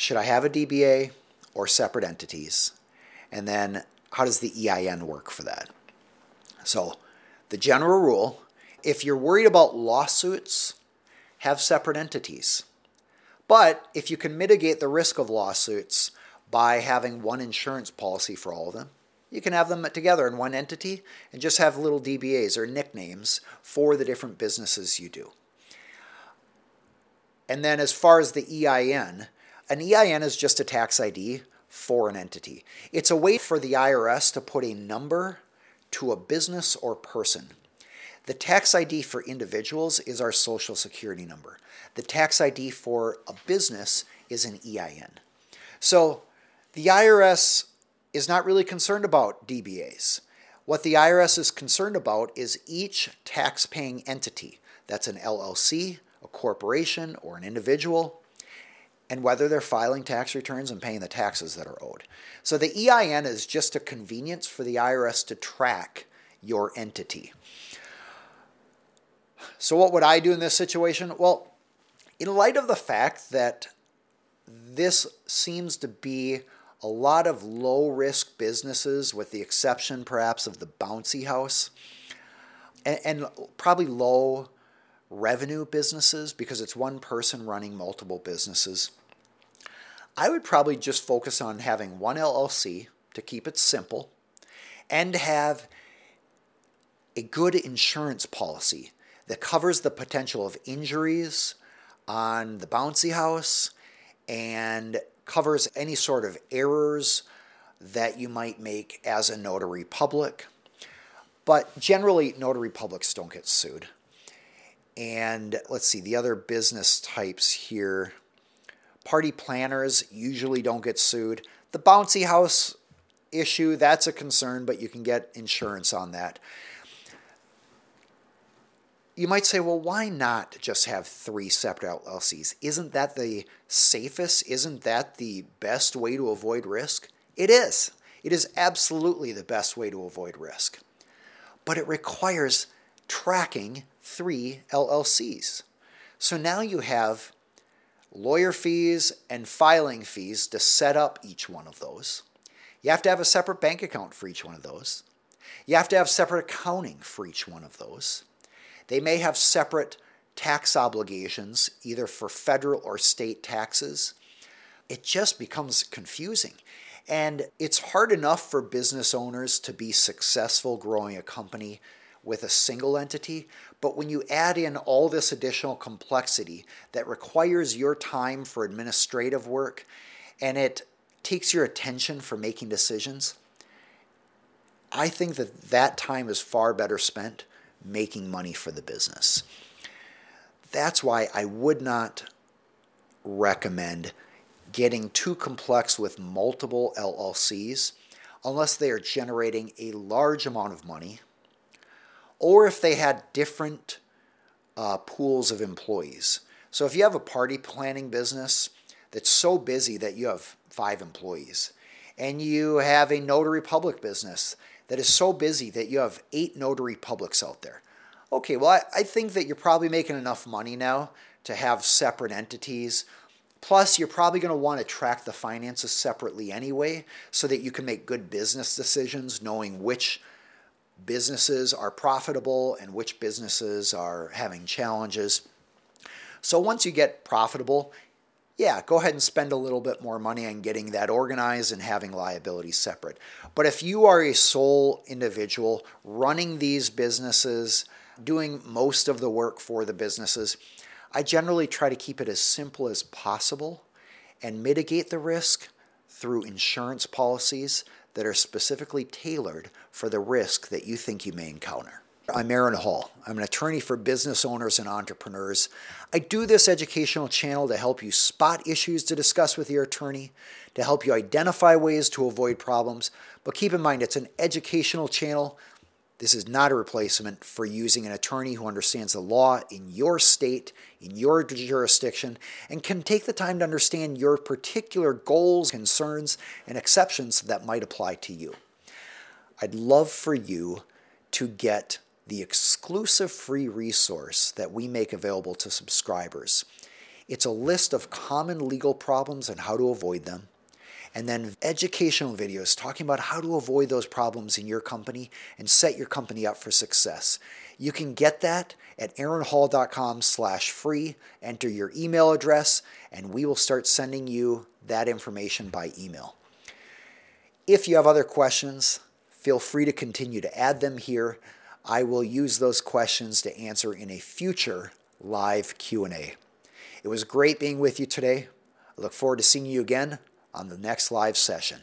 should I have a DBA or separate entities? And then how does the EIN work for that? So, the general rule if you're worried about lawsuits, have separate entities. But if you can mitigate the risk of lawsuits by having one insurance policy for all of them, you can have them together in one entity and just have little DBAs or nicknames for the different businesses you do. And then, as far as the EIN, an EIN is just a tax ID for an entity. It's a way for the IRS to put a number to a business or person. The tax ID for individuals is our social security number. The tax ID for a business is an EIN. So the IRS is not really concerned about DBAs. What the IRS is concerned about is each tax paying entity that's an LLC, a corporation, or an individual, and whether they're filing tax returns and paying the taxes that are owed. So the EIN is just a convenience for the IRS to track your entity. So, what would I do in this situation? Well, in light of the fact that this seems to be a lot of low risk businesses, with the exception perhaps of the bouncy house, and, and probably low revenue businesses because it's one person running multiple businesses. I would probably just focus on having one LLC to keep it simple and have a good insurance policy that covers the potential of injuries on the bouncy house and covers any sort of errors that you might make as a notary public. But generally, notary publics don't get sued. And let's see, the other business types here party planners usually don't get sued. The bouncy house issue, that's a concern, but you can get insurance on that. You might say, well, why not just have three separate LLCs? Isn't that the safest? Isn't that the best way to avoid risk? It is. It is absolutely the best way to avoid risk. But it requires tracking three LLCs. So now you have lawyer fees and filing fees to set up each one of those. You have to have a separate bank account for each one of those. You have to have separate accounting for each one of those. They may have separate tax obligations, either for federal or state taxes. It just becomes confusing. And it's hard enough for business owners to be successful growing a company with a single entity. But when you add in all this additional complexity that requires your time for administrative work and it takes your attention for making decisions, I think that that time is far better spent making money for the business. That's why I would not recommend getting too complex with multiple LLCs unless they are generating a large amount of money or if they had different uh, pools of employees. So if you have a party planning business that's so busy that you have five employees, and you have a notary public business that is so busy that you have eight notary publics out there. Okay, well, I, I think that you're probably making enough money now to have separate entities. Plus, you're probably going to want to track the finances separately anyway so that you can make good business decisions knowing which businesses are profitable and which businesses are having challenges. So, once you get profitable, yeah, go ahead and spend a little bit more money on getting that organized and having liabilities separate. But if you are a sole individual running these businesses, doing most of the work for the businesses, I generally try to keep it as simple as possible and mitigate the risk through insurance policies that are specifically tailored for the risk that you think you may encounter. I'm Aaron Hall. I'm an attorney for business owners and entrepreneurs. I do this educational channel to help you spot issues to discuss with your attorney, to help you identify ways to avoid problems. But keep in mind, it's an educational channel. This is not a replacement for using an attorney who understands the law in your state, in your jurisdiction, and can take the time to understand your particular goals, concerns, and exceptions that might apply to you. I'd love for you to get the exclusive free resource that we make available to subscribers. It's a list of common legal problems and how to avoid them. And then educational videos talking about how to avoid those problems in your company and set your company up for success. You can get that at aaronhall.com slash free. Enter your email address and we will start sending you that information by email. If you have other questions, feel free to continue to add them here. I will use those questions to answer in a future live Q&A. It was great being with you today. I look forward to seeing you again on the next live session.